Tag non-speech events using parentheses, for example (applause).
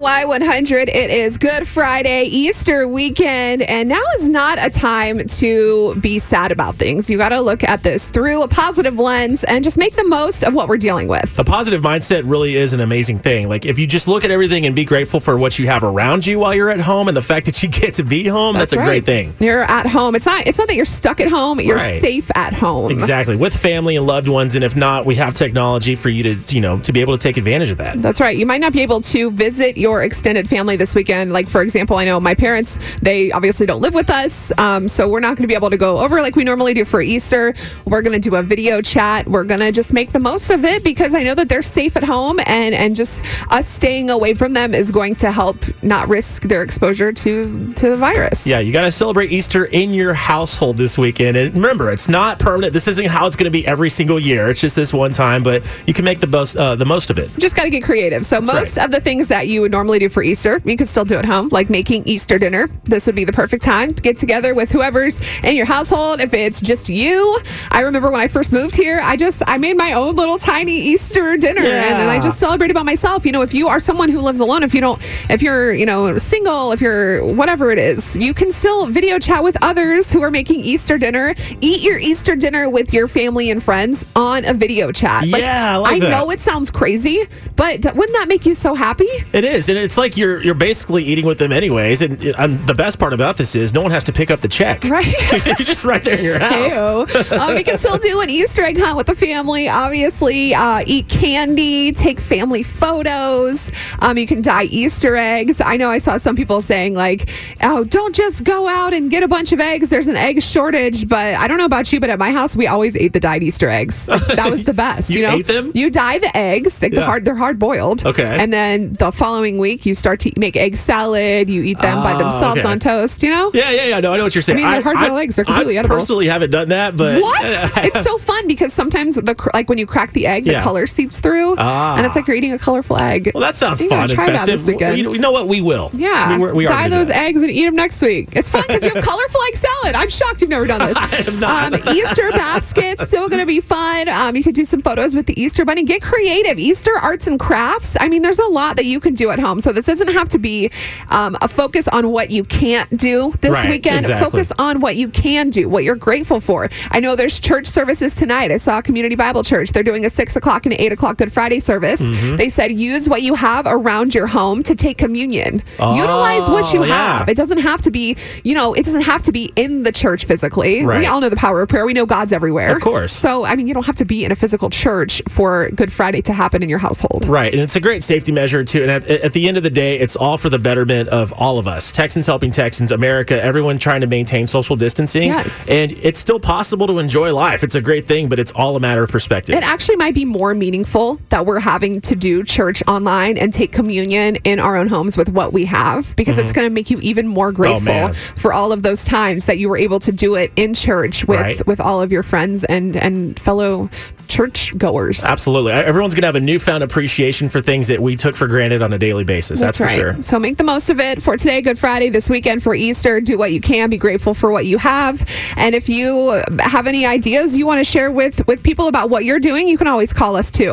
Y100, it is Good Friday, Easter weekend, and now is not a time to be sad about things. You got to look at this through a positive lens and just make the most of what we're dealing with. A positive mindset really is an amazing thing. Like if you just look at everything and be grateful for what you have around you while you're at home and the fact that you (laughs) get to be home, that's, a right. great thing. You're at home. It's not it's not that you're stuck at home, you're Right. safe at home. Exactly. With family and loved ones and if not, we have technology for you to, you know, to be able to take advantage of that. That's right. You might not be able to visit your extended family this weekend. Like, for example, I know my parents, they obviously don't live with us. Um, so we're not going to be able to go over like we normally do for Easter. We're going to do a video chat. We're going to just make the most of it because I know that they're safe at home and, and just us staying away from them is going to help not risk their exposure to, to the virus. Yeah, you got to celebrate Easter in your household this weekend. And remember, it's not permanent. This isn't how it's going to be every single year. It's just this one time, but you can make the most uh, the most of it. just got to get creative. So most right. of the things that you would normally do for Easter, you could still do at home, like making Easter dinner. This would be the perfect time to get together with whoever's in your household. If it's just you, I remember when I first moved here, I just I made my own little tiny Easter dinner, and, and I just celebrated by myself. You know, if you are someone who lives alone, if you don't, if you're you know single, if you're whatever it is, you can still video chat with others who are making Easter dinner. Eat your Easter dinner with your family and friends on a video chat. Yeah, I like that. know it sounds crazy, but wouldn't that make you so happy? It is, and it's like you're you're basically eating with them anyways. And the best part about this is no one has to pick up the check. Right. (laughs) you're just right there in your house. Um, you can still do an Easter egg hunt with the family. Obviously, uh, eat candy, take family photos. Um, you can dye Easter eggs. I know I saw some people saying like, "Oh, don't just go out and get a bunch of eggs. There's an egg shortage." But I don't know about you, but at my house, we always ate the dyed Easter eggs. That was the (laughs) best. You you know, ate them? You dye the eggs. Like the hard, they're hard boiled. Okay. And then the following week, you start to make egg salad. You eat them by Ah, themselves okay. on toast. You know. Yeah, yeah, yeah. No, I know what you're saying. I mean, they're hard-boiled eggs. They're completely I edible. personally haven't done that, but What? (laughs) it's so fun because sometimes the cr- like when you crack the egg, the Yeah. color seeps through, Ah. and it's like you're eating a colorful egg. Well, that sounds You fun and try that festive. this weekend. We, we know what we will. yeah, I mean, we are dye those that. eggs and eat them next week. It's fun because you have (laughs) colorful egg salad. I'm shocked you've never done this. (laughs) I have not. Um, Easter baskets still going to be fun. Um, you could do some photos with the Easter bunny. Get creative. Easter arts and crafts. I mean, there's a lot that you can do at home. So this doesn't have to be um, a focus on what you can't do this Right, weekend. exactly. Focus on what you can do, what you're grateful for. I know there's church services tonight. I saw Community Bible Church. They're doing a six o'clock and eight o'clock Good Friday service. Mm-hmm. They said use what you have around your home to take communion. Utilize what you Oh, yeah. have. It doesn't have to be, you know, it doesn't have to be in the church physically. Right. We all know the power of prayer. We know God's everywhere. Of course. So, I mean, you don't have to be in a physical church for Good Friday to happen in your household. Right, and it's a great safety measure too. And at, at the end of the day, it's all for the betterment of all of us, Texans helping Texans, America, everyone trying to maintain social distancing. Yes. and it's still possible to enjoy life. It's a great thing, but it's all a matter of perspective. It actually might be more meaningful that we're having to do church online and take communion in our own homes with what we have because it's going to make you even more grateful Mm-hmm. Oh, for all of those times that you were able to do it in church with Right. with all of your friends and and fellow church goers. Absolutely, uh, everyone's gonna have a newfound appreciation for things that we took for granted on a daily basis. That's, for right. sure. So make the most of it for today, Good Friday, this weekend for Easter. Do what you can. Be grateful for what you have. And if you have any ideas you want to share with with people about what you're doing, you can always call us too.